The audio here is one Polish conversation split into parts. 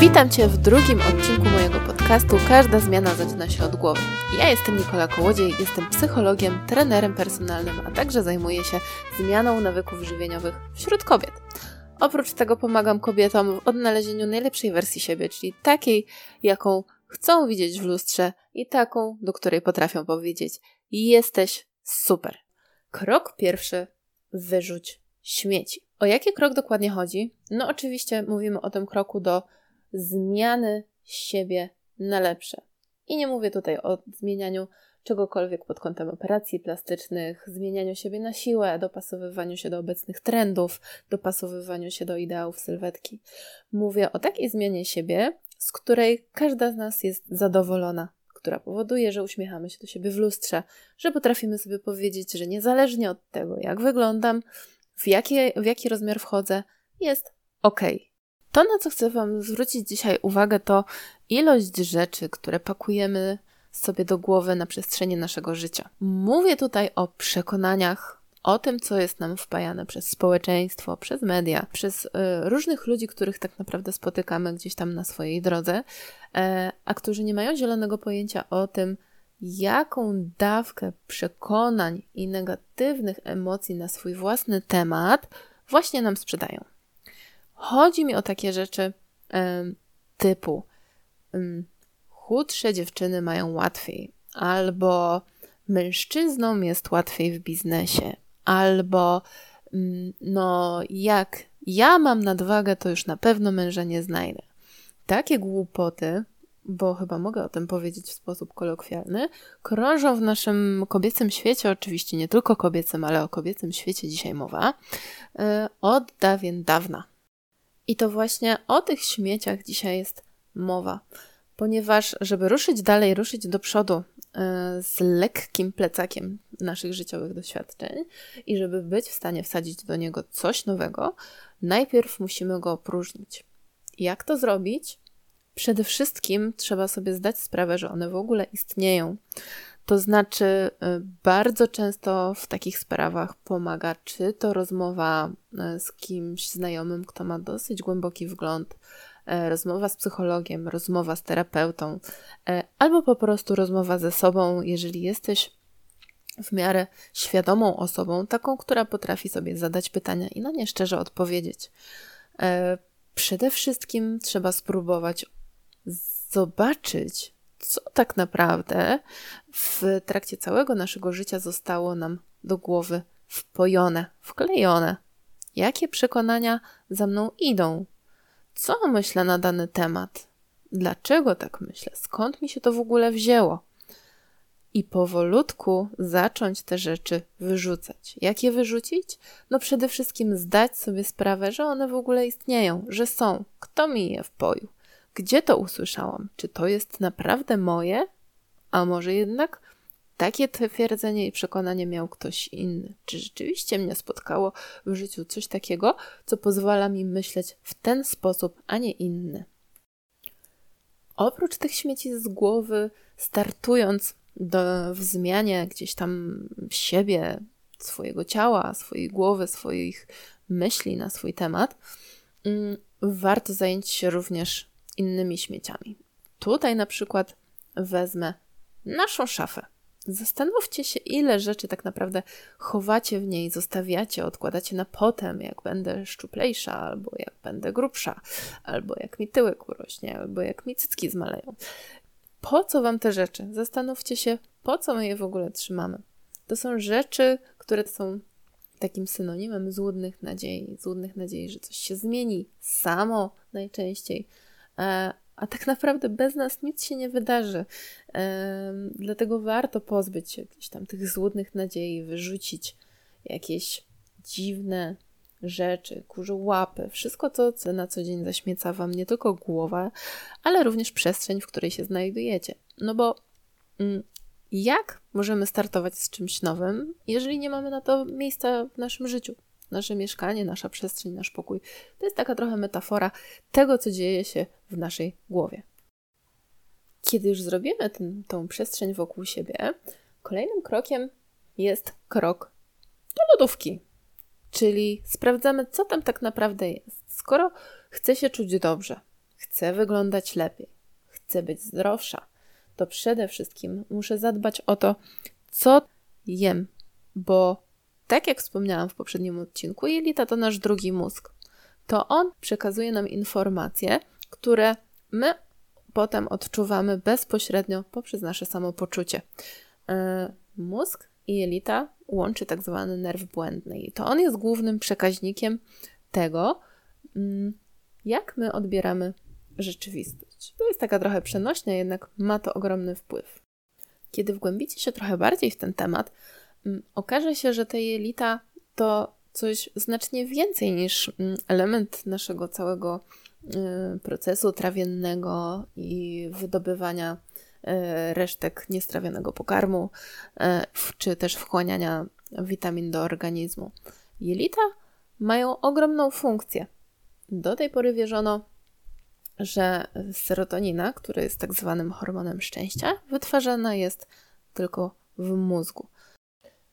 Witam Cię w drugim odcinku mojego podcastu Każda zmiana zaczyna się od głowy. Ja jestem Nikola Kołodziej, jestem psychologiem, trenerem personalnym, a także zajmuję się zmianą nawyków żywieniowych wśród kobiet. Oprócz tego pomagam kobietom w odnalezieniu najlepszej wersji siebie, czyli takiej, jaką chcą widzieć w lustrze i taką, do której potrafią powiedzieć: Jesteś super. Krok pierwszy: wyrzuć śmieci. O jaki krok dokładnie chodzi? No, oczywiście mówimy o tym kroku do zmiany siebie na lepsze. I nie mówię tutaj o zmienianiu czegokolwiek pod kątem operacji plastycznych, zmienianiu siebie na siłę, dopasowywaniu się do obecnych trendów, dopasowywaniu się do ideałów sylwetki. Mówię o takiej zmianie siebie, z której każda z nas jest zadowolona, która powoduje, że uśmiechamy się do siebie w lustrze, że potrafimy sobie powiedzieć, że niezależnie od tego, jak wyglądam, w, jakie, w jaki rozmiar wchodzę, jest ok. To, na co chcę Wam zwrócić dzisiaj uwagę, to ilość rzeczy, które pakujemy sobie do głowy na przestrzeni naszego życia. Mówię tutaj o przekonaniach, o tym, co jest nam wpajane przez społeczeństwo, przez media, przez y, różnych ludzi, których tak naprawdę spotykamy gdzieś tam na swojej drodze, e, a którzy nie mają zielonego pojęcia o tym, jaką dawkę przekonań i negatywnych emocji na swój własny temat właśnie nam sprzedają. Chodzi mi o takie rzeczy typu chudsze dziewczyny mają łatwiej, albo mężczyznom jest łatwiej w biznesie, albo mm, no jak ja mam nadwagę, to już na pewno męża nie znajdę. Takie głupoty, bo chyba mogę o tym powiedzieć w sposób kolokwialny, krążą w naszym kobiecym świecie, oczywiście nie tylko kobiecym, ale o kobiecym świecie dzisiaj mowa, e, od dawien dawna. I to właśnie o tych śmieciach dzisiaj jest mowa, ponieważ żeby ruszyć dalej, ruszyć do przodu e, z lekkim plecakiem naszych życiowych doświadczeń i żeby być w stanie wsadzić do niego coś nowego, najpierw musimy go opróżnić. Jak to zrobić? Przede wszystkim trzeba sobie zdać sprawę, że one w ogóle istnieją. To znaczy, y, bardzo często w takich sprawach pomaga, czy to rozmowa y, z kimś znajomym, kto ma dosyć głęboki wgląd, y, rozmowa z psychologiem, rozmowa z terapeutą, albo po prostu rozmowa ze sobą, jeżeli jesteś w miarę świadomą osobą, taką, która potrafi sobie zadać pytania i na nie szczerze odpowiedzieć. Przede wszystkim trzeba spróbować zobaczyć, co tak naprawdę w trakcie całego naszego życia zostało nam do głowy wpojone, wklejone. Jakie przekonania za mną idą? Co myślę na dany temat? Dlaczego tak myślę? Skąd mi się to w ogóle wzięło? I powolutku zacząć te rzeczy wyrzucać. Jak je wyrzucić? No przede wszystkim zdać sobie sprawę, że one w ogóle istnieją, że są. Kto mi je wpoił? Gdzie to usłyszałam? Czy to jest naprawdę moje? A może jednak takie twierdzenie i przekonanie miał ktoś inny? Czy rzeczywiście mnie spotkało w życiu coś takiego, co pozwala mi myśleć w ten sposób, a nie inny? Oprócz tych śmieci z głowy, startując do, w zmianie gdzieś tam siebie, swojego ciała, swojej głowy, swoich myśli na swój temat, mm, warto zająć się również innymi śmieciami. Tutaj na przykład wezmę naszą szafę. Zastanówcie się, ile rzeczy tak naprawdę chowacie w niej, zostawiacie, odkładacie na potem, jak będę szczuplejsza, albo jak będę grubsza, albo jak mi tyłek urośnie, albo jak mi cycki zmaleją. Po co wam te rzeczy? Zastanówcie się, po co my je w ogóle trzymamy. To są rzeczy, które są takim synonimem złudnych nadziei, złudnych nadziei, że coś się zmieni samo najczęściej, a tak naprawdę bez nas nic się nie wydarzy. E, dlatego warto pozbyć się jakichś tam tych złudnych nadziei, wyrzucić jakieś dziwne rzeczy, kurze łapy, wszystko to, co na co dzień zaśmieca Wam nie tylko głowę, ale również przestrzeń, w której się znajdujecie. No bo mm, jak możemy startować z czymś nowym, jeżeli nie mamy na to miejsca w naszym życiu? Nasze mieszkanie, nasza przestrzeń, nasz pokój. To jest taka trochę metafora tego, co dzieje się w naszej głowie. Kiedy już zrobimy ten, tą przestrzeń wokół siebie, kolejnym krokiem jest krok do lodówki. Czyli sprawdzamy, co tam tak naprawdę jest. Skoro chcę się czuć dobrze, chcę wyglądać lepiej, chcę być zdrowsza, to przede wszystkim muszę zadbać o to, co jem, bo tak jak wspomniałam w poprzednim odcinku, jelita to nasz drugi mózg. To on przekazuje nam informacje, które my potem odczuwamy bezpośrednio poprzez nasze samopoczucie. E, mózg i jelita łączy tak zwany nerw błędny i to on jest głównym przekaźnikiem tego, mm, jak my odbieramy rzeczywistość. To jest taka trochę przenośnia, jednak ma to ogromny wpływ. Kiedy wgłębicie się trochę bardziej w ten temat, okaże się, że te jelita to coś znacznie więcej niż mm, element naszego całego y, procesu trawiennego i wydobywania y, resztek niestrawionego pokarmu, y, czy też wchłaniania witamin do organizmu. Jelita mają ogromną funkcję. Do tej pory wierzono, że serotonina, która jest tak zwanym hormonem szczęścia, wytwarzana jest tylko w mózgu.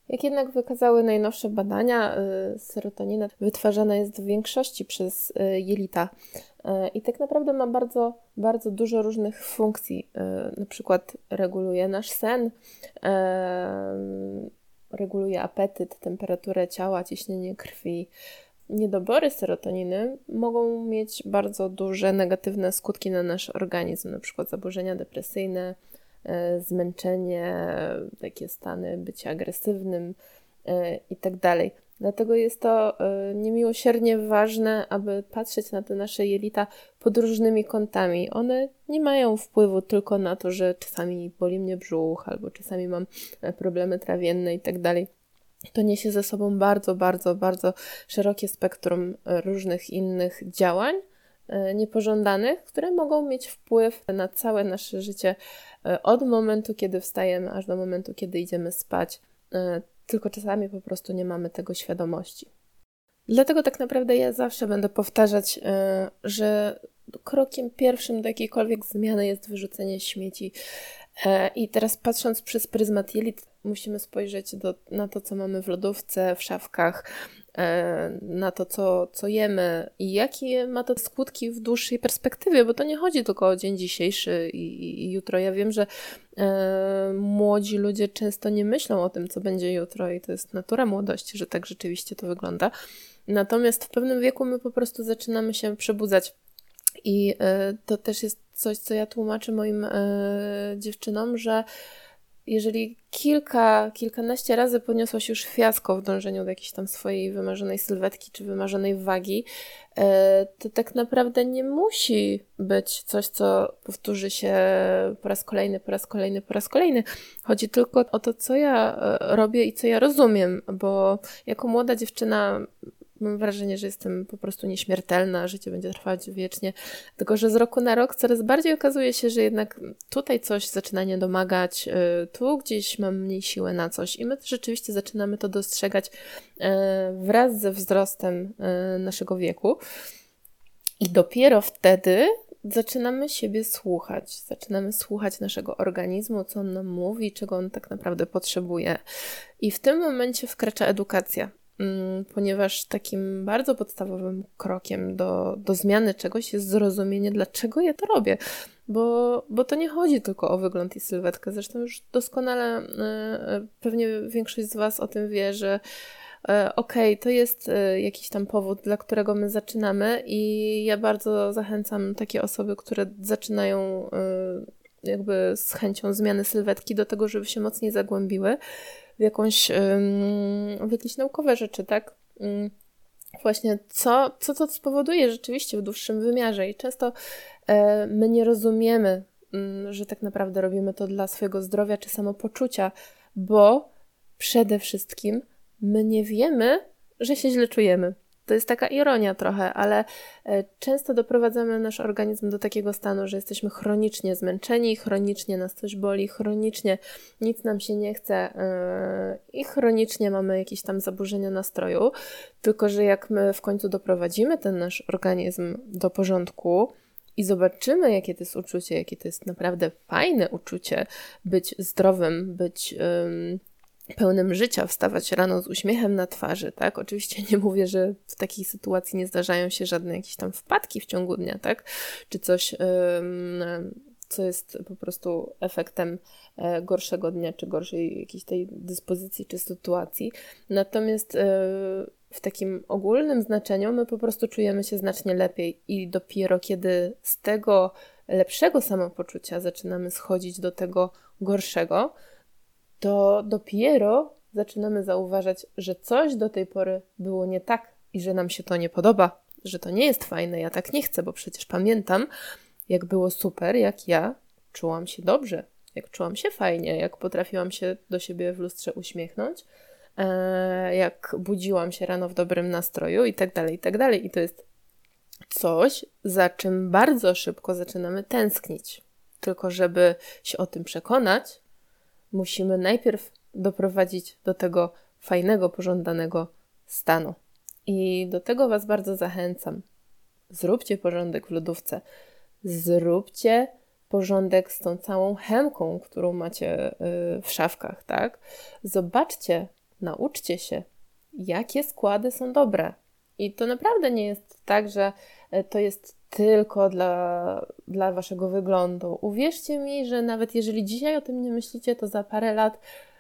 Jak jednak wykazały najnowsze badania, y, serotonina wytwarzana jest w większości przez y, jelita y, i tak naprawdę ma bardzo, bardzo dużo różnych funkcji. Na przykład reguluje nasz sen, reguluje apetyt, temperaturę ciała, ciśnienie krwi. Niedobory serotoniny mogą mieć bardzo duże negatywne skutki na nasz organizm, na przykład zaburzenia depresyjne, zmęczenie, takie stany bycia agresywnym e, i tak dalej. Dlatego jest to e, niemiłosiernie ważne, aby patrzeć na te nasze jelita pod różnymi kątami. One nie mają wpływu tylko na to, że czasami boli mnie brzuch, albo czasami mam problemy trawienne i tak dalej. To niesie ze sobą bardzo, bardzo, bardzo szerokie spektrum różnych innych działań niepożądanych, które mogą mieć wpływ na całe nasze życie E, od momentu, kiedy wstajemy, aż do momentu, kiedy idziemy spać. E, tylko czasami po prostu nie mamy tego świadomości. Dlatego tak naprawdę ja zawsze będę powtarzać, e, że krokiem pierwszym do jakiejkolwiek zmiany jest wyrzucenie śmieci. I teraz patrząc przez pryzmat jelit, musimy spojrzeć do, na to, co mamy w lodówce, w szafkach, E, na to, co, co jemy i jakie ma to skutki w dłuższej perspektywie, bo to nie chodzi tylko o dzień dzisiejszy i, i jutro. Ja wiem, że e, młodzi ludzie często nie myślą o tym, co będzie jutro, i to jest natura młodości, że tak rzeczywiście to wygląda. Natomiast w pewnym wieku my po prostu zaczynamy się przebudzać. I e, to też jest coś, co ja tłumaczę moim e, dziewczynom, że jeżeli kilka, kilkanaście razy poniosłaś już fiasko w dążeniu do jakiejś tam swojej wymarzonej sylwetki czy wymarzonej wagi, e, to tak naprawdę nie musi być coś, co powtórzy się po raz kolejny, po raz kolejny, po raz kolejny. Chodzi tylko o to, co ja e, robię i co ja rozumiem, bo jako młoda dziewczyna mam wrażenie, że jestem po prostu nieśmiertelna, życie będzie trwać wiecznie. Tylko, że z roku na rok coraz bardziej okazuje się, że jednak tutaj coś zaczyna nie domagać, y, tu gdzieś mam mniej siły na coś i my rzeczywiście zaczynamy to dostrzegać y, wraz ze wzrostem y, naszego wieku. I dopiero wtedy zaczynamy siebie słuchać, zaczynamy słuchać naszego organizmu, co on nam mówi, czego on tak naprawdę potrzebuje. I w tym momencie wkracza edukacja. Mm, ponieważ takim bardzo podstawowym krokiem do, do zmiany czegoś jest zrozumienie, dlaczego ja to robię. Bo, bo to nie chodzi tylko o wygląd i sylwetkę. Zresztą już doskonale e, e, pewnie większość z Was o tym wie, że e, okej, okay, to jest jakiś tam powód, dla którego my zaczynamy, i ja bardzo zachęcam takie osoby, które zaczynają jakby z chęcią zmiany sylwetki do tego, żeby się mocniej zagłębiły w jakąś, w jakieś naukowe rzeczy, tak? Właśnie, co, co to spowoduje rzeczywiście w dłuższym wymiarze i często e, my nie rozumiemy, że tak naprawdę robimy to dla swojego zdrowia czy samopoczucia, bo przede wszystkim my nie wiemy, że się źle czujemy. To jest taka ironia trochę, ale e, często doprowadzamy nasz organizm do takiego stanu, że jesteśmy chronicznie zmęczeni, chronicznie nas coś boli, chronicznie nic nam się nie chce e, i chronicznie mamy jakieś tam zaburzenia nastroju. Tylko, że jak my w końcu doprowadzimy ten nasz organizm do porządku, i zobaczymy, jakie to jest uczucie, jakie to jest naprawdę fajne uczucie być zdrowym, być pełnym życia, wstawać rano z uśmiechem na twarzy, tak? Oczywiście nie mówię, że w takiej sytuacji nie zdarzają się żadne jakieś tam wpadki w ciągu dnia, tak? Czy coś, co jest po prostu efektem e, gorszego dnia, czy gorszej jakiejś tej dyspozycji, czy sytuacji. Natomiast e, w takim ogólnym znaczeniu my po prostu czujemy się znacznie lepiej i dopiero kiedy z tego lepszego samopoczucia zaczynamy schodzić do tego gorszego, to dopiero zaczynamy zauważać, że coś do tej pory było nie tak i że nam się to nie podoba, że to nie jest fajne, ja tak nie chcę, bo przecież pamiętam, jak było super, jak ja czułam się dobrze, jak czułam się fajnie, jak potrafiłam się do siebie w lustrze uśmiechnąć, e, jak budziłam się rano w dobrym nastroju i tak dalej, i tak dalej. I to jest coś, za czym bardzo szybko zaczynamy tęsknić. Tylko, żeby się o tym przekonać, musimy najpierw doprowadzić do tego fajnego, pożądanego stanu. I do tego Was bardzo zachęcam. Zróbcie porządek w lodówce. Zróbcie porządek z tą całą chemką, którą macie y, w szafkach, tak? Zobaczcie, nauczcie się, jakie składy są dobre. I to naprawdę nie jest tak, że y, to jest tylko dla, dla waszego wyglądu. Uwierzcie mi, że nawet jeżeli dzisiaj o tym nie myślicie, to za parę lat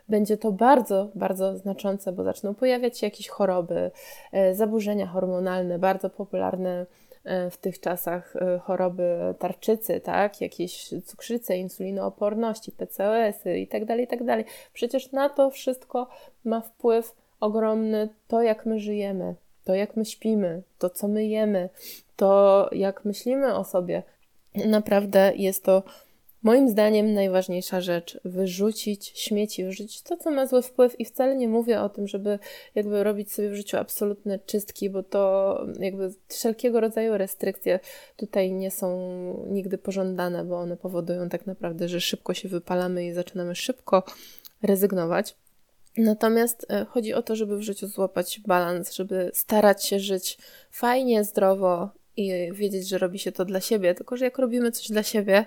będzie to bardzo, bardzo znaczące, bo zaczną pojawiać się jakieś choroby, y, zaburzenia hormonalne, bardzo popularne E, w tych czasach e, choroby tarczycy, tak, jakieś cukrzyce, insulinooporności, PCOS-y itd., tak itd. Tak Przecież na to wszystko ma wpływ ogromny to, jak my żyjemy, to, jak my śpimy, to, co my jemy, to, jak myślimy o sobie. Naprawdę jest to Moim zdaniem najważniejsza rzecz, wyrzucić śmieci, wyrzucić to, co ma zły wpływ i wcale nie mówię o tym, żeby jakby robić sobie w życiu absolutne czystki, bo to jakby wszelkiego rodzaju restrykcje tutaj nie są nigdy pożądane, bo one powodują tak naprawdę, że szybko się wypalamy i zaczynamy szybko rezygnować. Natomiast e, chodzi o to, żeby w życiu złapać balans, żeby starać się żyć fajnie, zdrowo i wiedzieć, że robi się to dla siebie. Tylko, że jak robimy coś dla siebie,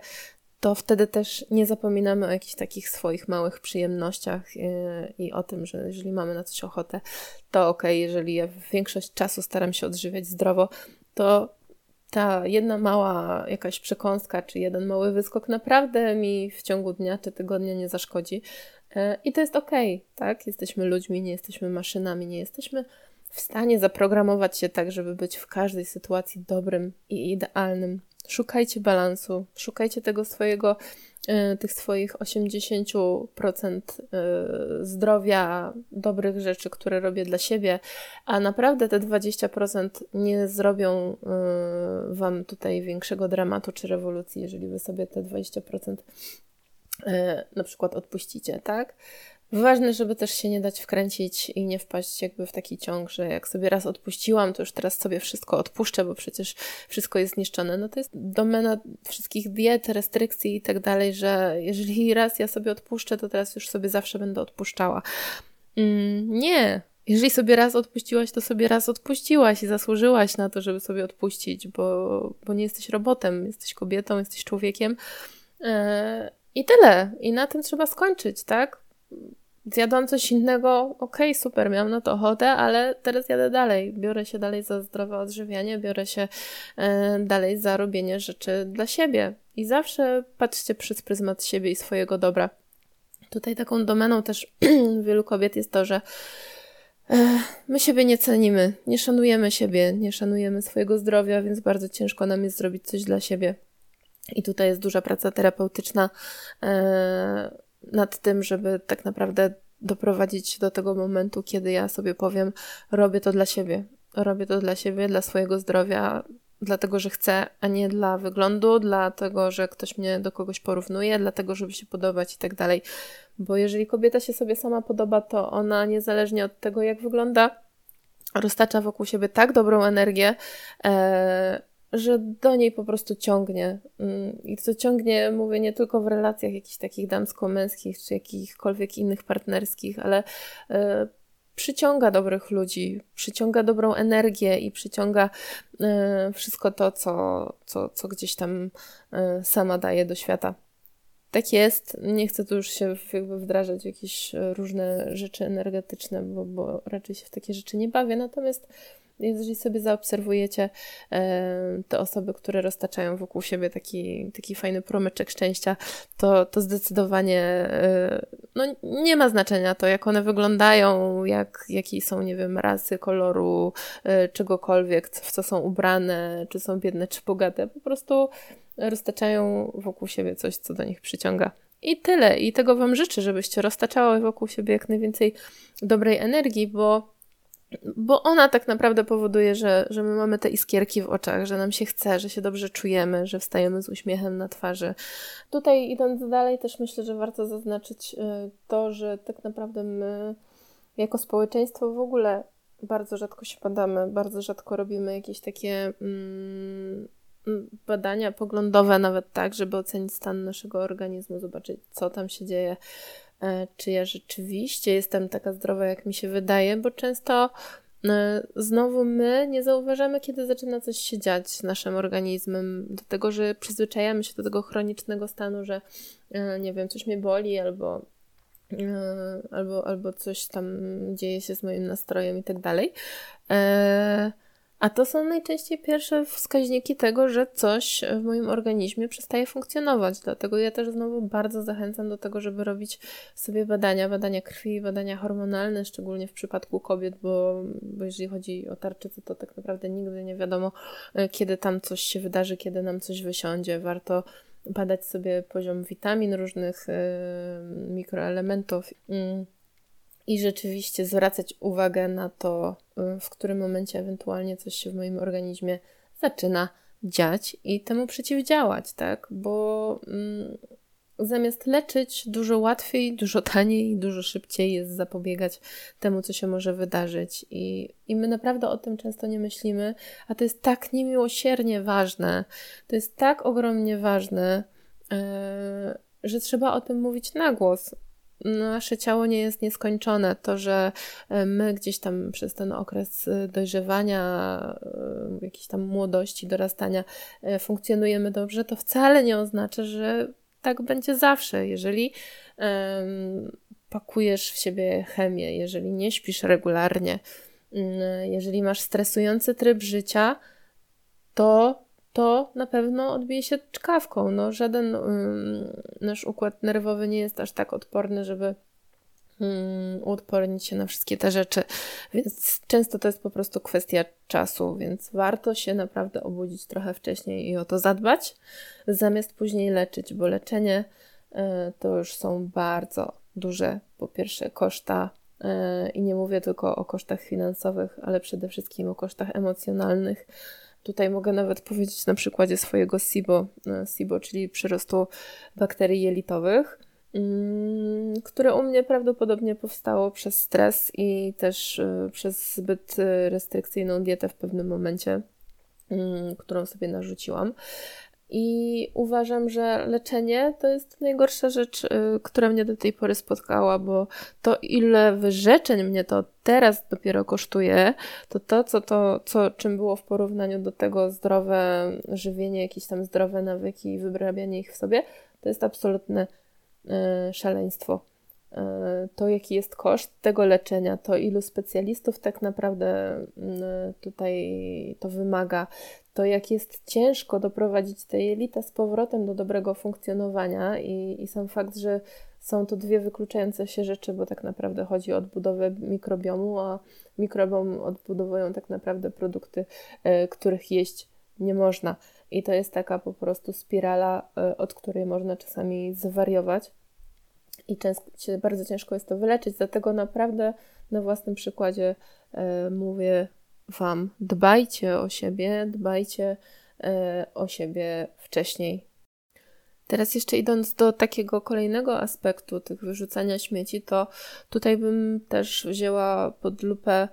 to wtedy też nie zapominamy o jakichś takich swoich małych przyjemnościach i, y, i o tym, że jeżeli mamy na coś ochotę, to ok, jeżeli ja większość czasu staram się odżywiać zdrowo, to ta jedna mała jakaś przekąska, czy jeden mały wyskok naprawdę mi w ciągu dnia czy tygodnia nie zaszkodzi. Y, I to jest ok, tak? Jesteśmy ludźmi, nie jesteśmy maszynami, nie jesteśmy w stanie zaprogramować się tak, żeby być w każdej sytuacji dobrym i idealnym Szukajcie balansu, szukajcie tego swojego, e, tych swoich 80% e, zdrowia, dobrych rzeczy, które robię dla siebie, a naprawdę te 20% nie zrobią e, Wam tutaj większego dramatu czy rewolucji, jeżeli Wy sobie te 20% na przykład odpuścicie, tak? Ważne, żeby też się nie dać wkręcić i nie wpaść jakby w taki ciąg, że jak sobie raz odpuściłam, to już teraz sobie wszystko odpuszczę, bo przecież wszystko jest zniszczone. No to jest domena wszystkich diet, restrykcji i tak dalej, że jeżeli raz ja sobie odpuszczę, to teraz już sobie zawsze będę odpuszczała. Mm, nie. Jeżeli sobie raz odpuściłaś, to sobie raz odpuściłaś i zasłużyłaś na to, żeby sobie odpuścić, bo, bo nie jesteś robotem, jesteś kobietą, jesteś człowiekiem. I tyle. I na tym trzeba skończyć, tak? zjadłam coś innego, okej, okay, super, miałam na to ochotę, ale teraz jadę dalej. Biorę się dalej za zdrowe odżywianie, biorę się e, dalej za robienie rzeczy dla siebie. I zawsze patrzcie przez pryzmat siebie i swojego dobra. Tutaj taką domeną też wielu kobiet jest to, że e, my siebie nie cenimy, nie szanujemy siebie, nie szanujemy swojego zdrowia, więc bardzo ciężko nam jest zrobić coś dla siebie. I tutaj jest duża praca terapeutyczna. E, nad tym, żeby tak naprawdę doprowadzić do tego momentu, kiedy ja sobie powiem, robię to dla siebie. Robię to dla siebie, dla swojego zdrowia, dlatego, że chcę, a nie dla wyglądu, dlatego, że ktoś mnie do kogoś porównuje, dlatego, żeby się podobać i tak dalej. Bo jeżeli kobieta się sobie sama podoba, to ona niezależnie od tego, jak wygląda, roztacza wokół siebie tak dobrą energię, e, że do niej po prostu ciągnie. Mm, I to ciągnie, mówię, nie tylko w relacjach jakichś takich damsko-męskich, czy jakichkolwiek innych partnerskich, ale e, przyciąga dobrych ludzi, przyciąga dobrą energię i przyciąga e, wszystko to, co, co, co gdzieś tam e, sama daje do świata. tak jest. Nie chcę tu już się jakby wdrażać w jakieś różne rzeczy energetyczne, bo, bo raczej się w takie rzeczy nie bawię. Natomiast jeżeli sobie zaobserwujecie e, te osoby, które roztaczają wokół siebie taki, taki fajny promyczek szczęścia, to, to zdecydowanie e, no, nie ma znaczenia to, jak one wyglądają, jak, jakiej są, nie wiem, rasy, koloru, e, czegokolwiek, w co są ubrane, czy są biedne, czy bogate. Po prostu roztaczają wokół siebie coś, co do nich przyciąga. I tyle. I tego Wam życzę, żebyście roztaczały wokół siebie jak najwięcej dobrej energii, bo bo ona tak naprawdę powoduje, że, że my mamy te iskierki w oczach, że nam się chce, że się dobrze czujemy, że wstajemy z uśmiechem na twarzy. Tutaj idąc dalej, też myślę, że warto zaznaczyć y, to, że tak naprawdę my jako społeczeństwo w ogóle bardzo rzadko się badamy, bardzo rzadko robimy jakieś takie mm, badania poglądowe, nawet tak, żeby ocenić stan naszego organizmu, zobaczyć, co tam się dzieje czy ja rzeczywiście jestem taka zdrowa, jak mi się wydaje, bo często e, znowu my nie zauważamy, kiedy zaczyna coś się dziać z naszym organizmem, do tego, że przyzwyczajamy się do tego chronicznego stanu, że e, nie wiem, coś mnie boli albo albo, albo coś tam dzieje się z moim nastrojem i tak dalej. A to są najczęściej pierwsze wskaźniki tego, że coś w moim organizmie przestaje funkcjonować. Dlatego ja też znowu bardzo zachęcam do tego, żeby robić sobie badania, badania krwi, badania hormonalne, szczególnie w przypadku kobiet, bo, bo jeżeli chodzi o tarczycę, to tak naprawdę nigdy nie wiadomo, e, kiedy tam coś się wydarzy, kiedy nam coś wysiądzie. Warto badać sobie poziom witamin, różnych yy, mikroelementów. Yy i rzeczywiście zwracać uwagę na to, y, w którym momencie ewentualnie coś się w moim organizmie zaczyna dziać i temu przeciwdziałać, tak? Bo mm, zamiast leczyć, dużo łatwiej, dużo taniej, dużo szybciej jest zapobiegać temu, co się może wydarzyć. I, i my naprawdę o tym często nie myślimy, a to jest tak niemiłosiernie ważne, to jest tak ogromnie ważne, yy, że trzeba o tym mówić na głos nasze ciało nie jest nieskończone. To, że e, my gdzieś tam przez ten okres e, dojrzewania, e, jakiejś tam młodości, dorastania funkcjonujemy dobrze, to wcale nie oznacza, że tak będzie zawsze. Jeżeli pakujesz w siebie chemię, jeżeli nie śpisz regularnie, mm, jeżeli masz stresujący tryb życia, to to na pewno odbije się czkawką. No, żaden um, nasz układ nerwowy nie jest aż tak odporny, żeby um, uodpornić się na wszystkie te rzeczy, więc często to jest po prostu kwestia czasu, więc warto się naprawdę obudzić trochę wcześniej i o to zadbać, zamiast później leczyć, bo leczenie y, to już są bardzo duże, po pierwsze, koszta. Y, I nie mówię tylko o kosztach finansowych, ale przede wszystkim o kosztach emocjonalnych Tutaj mogę nawet powiedzieć na przykładzie swojego SIBO, e, SIBO czyli przyrostu bakterii jelitowych, mm, które u mnie prawdopodobnie powstało przez stres i też e, przez zbyt e, restrykcyjną dietę w pewnym momencie, mm, którą sobie narzuciłam. I uważam, że leczenie to jest najgorsza rzecz, y, która mnie do tej pory spotkała, bo to, ile wyrzeczeń mnie to teraz dopiero kosztuje, to to, co to, co, czym było w porównaniu do tego zdrowe żywienie, jakieś tam zdrowe nawyki i wyrabianie ich w sobie, to jest absolutne y, szaleństwo. Y, to, jaki jest koszt tego leczenia, to ilu specjalistów tak naprawdę tutaj to wymaga, to jak jest ciężko doprowadzić te jelita z powrotem do dobrego funkcjonowania i, i sam fakt, że są to dwie wykluczające się rzeczy, bo tak naprawdę chodzi o odbudowę mikrobiomu, a mikrobiom odbudowują tak naprawdę produkty, y, których jeść nie można. I to jest taka po prostu spirala, y, od której można czasami zwariować. I często, bardzo ciężko jest to wyleczyć, dlatego naprawdę na własnym przykładzie y, mówię Wam, dbajcie o siebie, dbajcie e, o siebie wcześniej. Teraz jeszcze idąc do takiego kolejnego aspektu tych wyrzucania śmieci, to tutaj bym też wzięła pod lupę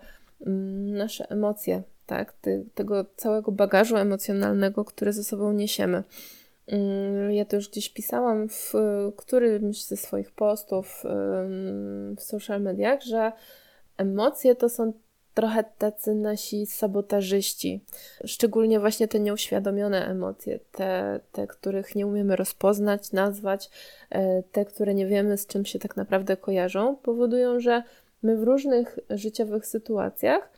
mm, nasze emocje, tak? Tego całego bagażu emocjonalnego, który ze sobą niesiemy. Mm, ja to już gdzieś pisałam w którymś ze swoich postów w social mediach, że emocje to są trochę tacy nasi sabotażyści, szczególnie właśnie te nieuświadomione emocje, te, te, których nie umiemy rozpoznać, nazwać, e, te, które nie wiemy z czym się tak naprawdę kojarzą, powodują, że my w różnych życiowych sytuacjach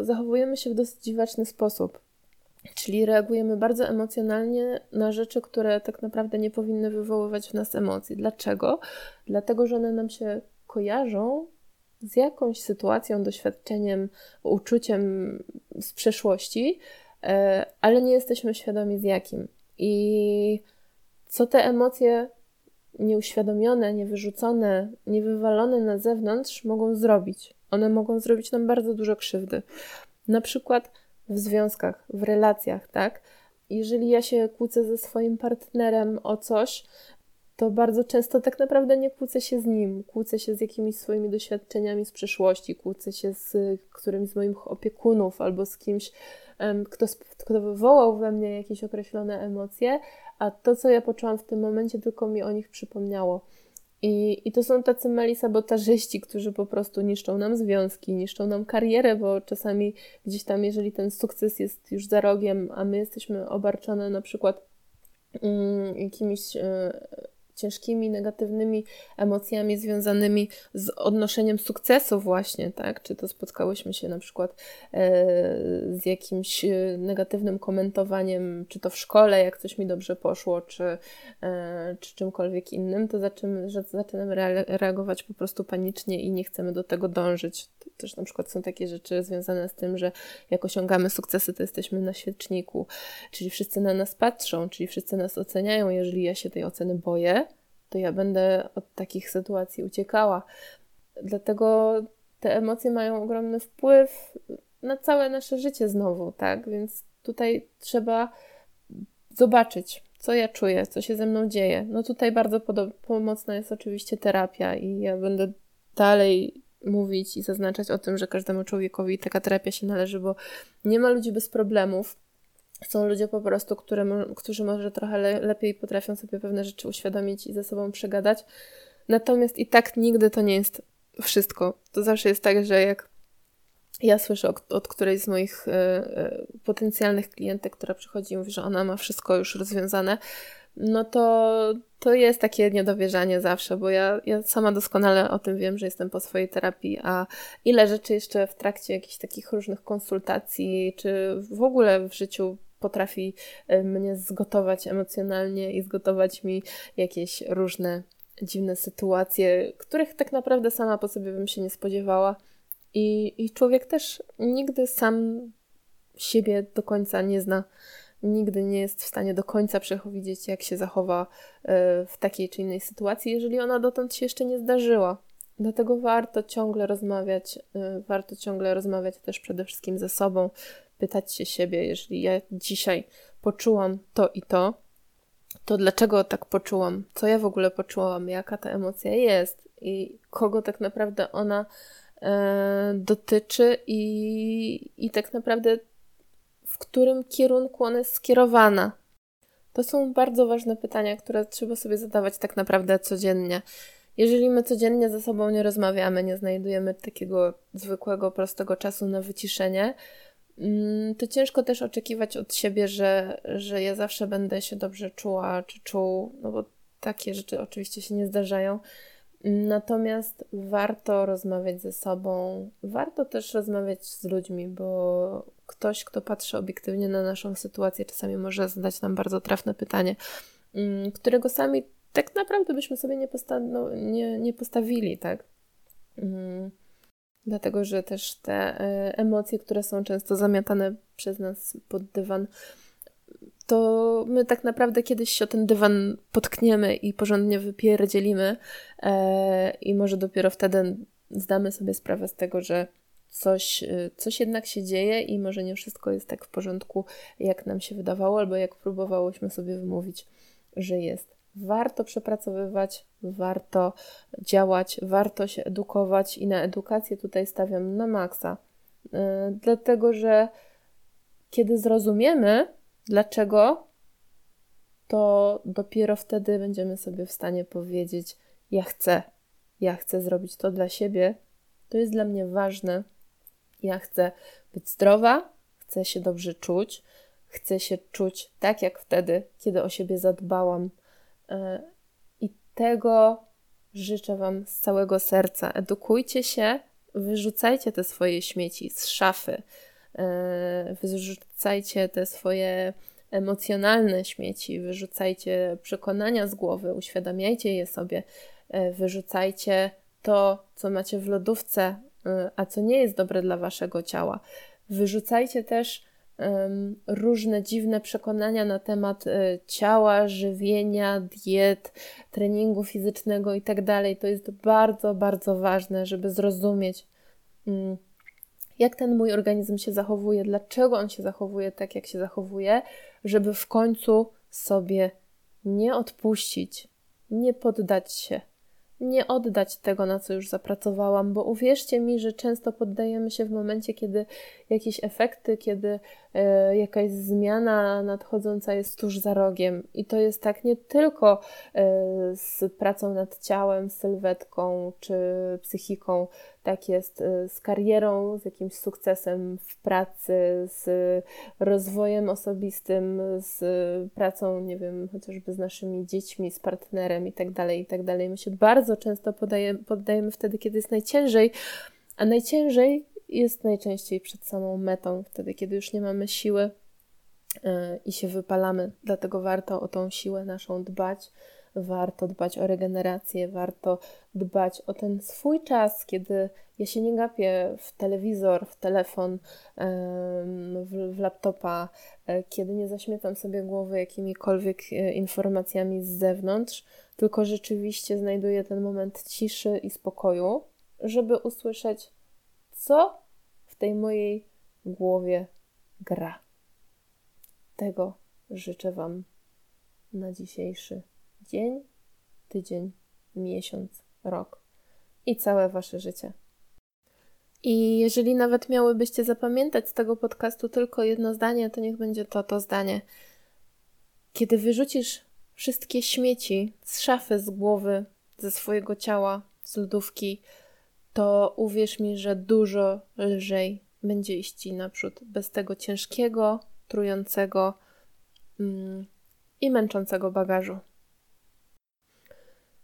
zachowujemy się w dosyć dziwaczny sposób. Czyli reagujemy bardzo emocjonalnie na rzeczy, które tak naprawdę nie powinny wywoływać w nas emocji. Dlaczego? Dlatego, że one nam się kojarzą z jakąś sytuacją, doświadczeniem, uczuciem z przeszłości, e, ale nie jesteśmy świadomi z jakim. I co te emocje nieuświadomione, niewyrzucone, niewywalone na zewnątrz mogą zrobić? One mogą zrobić nam bardzo dużo krzywdy. Na przykład w związkach, w relacjach, tak? Jeżeli ja się kłócę ze swoim partnerem o coś, to bardzo często tak naprawdę nie kłócę się z nim, kłócę się z jakimiś swoimi doświadczeniami z przeszłości, kłócę się z którymś z moich opiekunów albo z kimś, kto, kto wywołał we mnie jakieś określone emocje, a to, co ja poczułam w tym momencie, tylko mi o nich przypomniało. I, I to są tacy mali sabotażyści, którzy po prostu niszczą nam związki, niszczą nam karierę, bo czasami gdzieś tam, jeżeli ten sukces jest już za rogiem, a my jesteśmy obarczone na przykład mm, jakimiś y, ciężkimi, negatywnymi emocjami związanymi z odnoszeniem sukcesu właśnie, tak? Czy to spotkałyśmy się na przykład e, z jakimś e, negatywnym komentowaniem, czy to w szkole, jak coś mi dobrze poszło, czy, e, czy czymkolwiek innym, to zaczynamy, zaczynamy reagować po prostu panicznie i nie chcemy do tego dążyć. Też na przykład są takie rzeczy związane z tym, że jak osiągamy sukcesy, to jesteśmy na świeczniku, czyli wszyscy na nas patrzą, czyli wszyscy nas oceniają. Jeżeli ja się tej oceny boję, to ja będę od takich sytuacji uciekała. Dlatego te emocje mają ogromny wpływ na całe nasze życie znowu, tak? Więc tutaj trzeba zobaczyć, co ja czuję, co się ze mną dzieje. No tutaj bardzo pomocna jest oczywiście terapia i ja będę dalej mówić i zaznaczać o tym, że każdemu człowiekowi taka terapia się należy, bo nie ma ludzi bez problemów. Są ludzie po prostu, które, którzy może trochę le, lepiej potrafią sobie pewne rzeczy uświadomić i ze sobą przegadać. Natomiast i tak nigdy to nie jest wszystko. To zawsze jest tak, że jak ja słyszę od, od którejś z moich y, y, potencjalnych klientek, która przychodzi i mówi, że ona ma wszystko już rozwiązane, no to, to jest takie niedowierzanie zawsze, bo ja, ja sama doskonale o tym wiem, że jestem po swojej terapii, a ile rzeczy jeszcze w trakcie jakichś takich różnych konsultacji, czy w ogóle w życiu potrafi e, mnie zgotować emocjonalnie i zgotować mi jakieś różne dziwne sytuacje, których tak naprawdę sama po sobie bym się nie spodziewała. I, i człowiek też nigdy sam siebie do końca nie zna. Nigdy nie jest w stanie do końca przewidzieć, jak się zachowa e, w takiej czy innej sytuacji, jeżeli ona dotąd się jeszcze nie zdarzyła. Dlatego warto ciągle rozmawiać, e, warto ciągle rozmawiać też przede wszystkim ze sobą, pytać się siebie, jeżeli ja dzisiaj poczułam to i to, to dlaczego tak poczułam? Co ja w ogóle poczułam? Jaka ta emocja jest? I kogo tak naprawdę ona e, dotyczy? I, I tak naprawdę w którym kierunku ona jest skierowana? To są bardzo ważne pytania, które trzeba sobie zadawać tak naprawdę codziennie. Jeżeli my codziennie ze sobą nie rozmawiamy, nie znajdujemy takiego zwykłego, prostego czasu na wyciszenie, Mm, to ciężko też oczekiwać od siebie, że, że ja zawsze będę się dobrze czuła czy czuł, no bo takie rzeczy oczywiście się nie zdarzają. Natomiast warto rozmawiać ze sobą, warto też rozmawiać z ludźmi, bo ktoś, kto patrzy obiektywnie na naszą sytuację, czasami może zadać nam bardzo trafne pytanie, mm, którego sami tak naprawdę byśmy sobie nie, posta no, nie, nie postawili, tak? Mm. Dlatego, że też te e, emocje, które są często zamiatane przez nas pod dywan, to my tak naprawdę kiedyś się o ten dywan potkniemy i porządnie wypierdzielimy e, i może dopiero wtedy zdamy sobie sprawę z tego, że coś, e, coś jednak się dzieje i może nie wszystko jest tak w porządku, jak nam się wydawało, albo jak próbowałyśmy sobie wymówić, że jest warto przepracowywać, warto działać, warto się edukować i na edukację tutaj stawiam na maksa. Yy, dlatego, że kiedy zrozumiemy, dlaczego, to dopiero wtedy będziemy sobie w stanie powiedzieć: Ja chcę, ja chcę zrobić to dla siebie, to jest dla mnie ważne, Ja chcę być zdrowa, chcę się dobrze czuć, chcę się czuć tak jak wtedy, kiedy o siebie zadbałam. E, I tego życzę Wam z całego serca. Edukujcie się, wyrzucajcie te swoje śmieci z szafy, wyrzucajcie te swoje emocjonalne śmieci, wyrzucajcie przekonania z głowy, uświadamiajcie je sobie, e, wyrzucajcie to, co macie w lodówce, a co nie jest dobre dla waszego ciała. Wyrzucajcie też różne dziwne przekonania na temat e, ciała, żywienia, diet, treningu fizycznego itd. Tak to jest bardzo, bardzo ważne, żeby zrozumieć, mm, jak ten mój organizm się zachowuje, dlaczego on się zachowuje tak, jak się zachowuje, żeby w końcu sobie nie odpuścić, nie poddać się, nie oddać tego, na co już zapracowałam, bo uwierzcie mi, że często poddajemy się w momencie, kiedy jakieś efekty, kiedy e, jakaś zmiana nadchodząca jest tuż za rogiem. I to jest tak nie tylko e, z pracą nad ciałem, sylwetką czy psychiką, tak jest e, z karierą, z jakimś sukcesem w pracy, z rozwojem osobistym, z pracą, nie wiem, chociażby z naszymi dziećmi, z partnerem i tak dalej, i tak. My się bardzo często podaje, poddajemy wtedy, kiedy jest najciężej, a najciężej jest najczęściej przed samą metą, wtedy, kiedy już nie mamy siły e, i się wypalamy. Dlatego warto o tą siłę naszą dbać warto dbać o regenerację, warto dbać o ten swój czas, kiedy ja się nie gapię w telewizor, w telefon, w, laptopa, e, kiedy nie zaśmiecam sobie głowy jakimikolwiek e, informacjami z zewnątrz, tylko rzeczywiście znajduję ten moment ciszy i spokoju, żeby usłyszeć, co w tej mojej głowie gra. Tego życzę Wam na dzisiejszy dzień, tydzień, miesiąc, rok i całe wasze życie. I jeżeli nawet miałybyście zapamiętać z tego podcastu tylko jedno zdanie, to niech będzie to to zdanie. Kiedy wyrzucisz wszystkie śmieci z szafy, z głowy, ze swojego ciała, z lodówki, to uwierz mi, że dużo lżej będzie iść naprzód bez tego ciężkiego, trującego mm, i męczącego bagażu.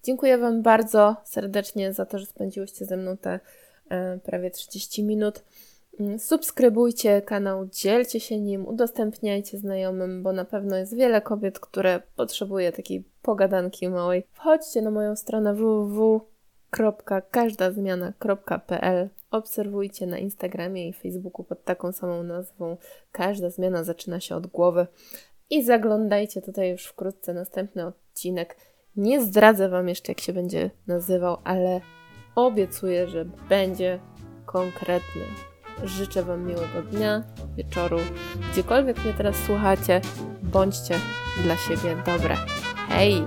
Dziękuję Wam bardzo serdecznie za to, że spędziłyście ze mną te e, prawie 30 minut. Mm, subskrybujcie kanał, dzielcie się nim, udostępniajcie znajomym, bo na pewno jest wiele kobiet, które potrzebuje takiej pogadanki małej. Wchodźcie na moją stronę www.każdazmiana.pl Obserwujcie na Instagramie i Facebooku pod taką samą nazwą. Każda zmiana zaczyna się od głowy. I zaglądajcie tutaj już wkrótce następny odcinek nie zdradzę Wam jeszcze, jak się będzie nazywał, ale obiecuję, że będzie konkretny. Życzę Wam miłego dnia, wieczoru, gdziekolwiek mnie teraz słuchacie, bądźcie dla siebie dobre. Hej!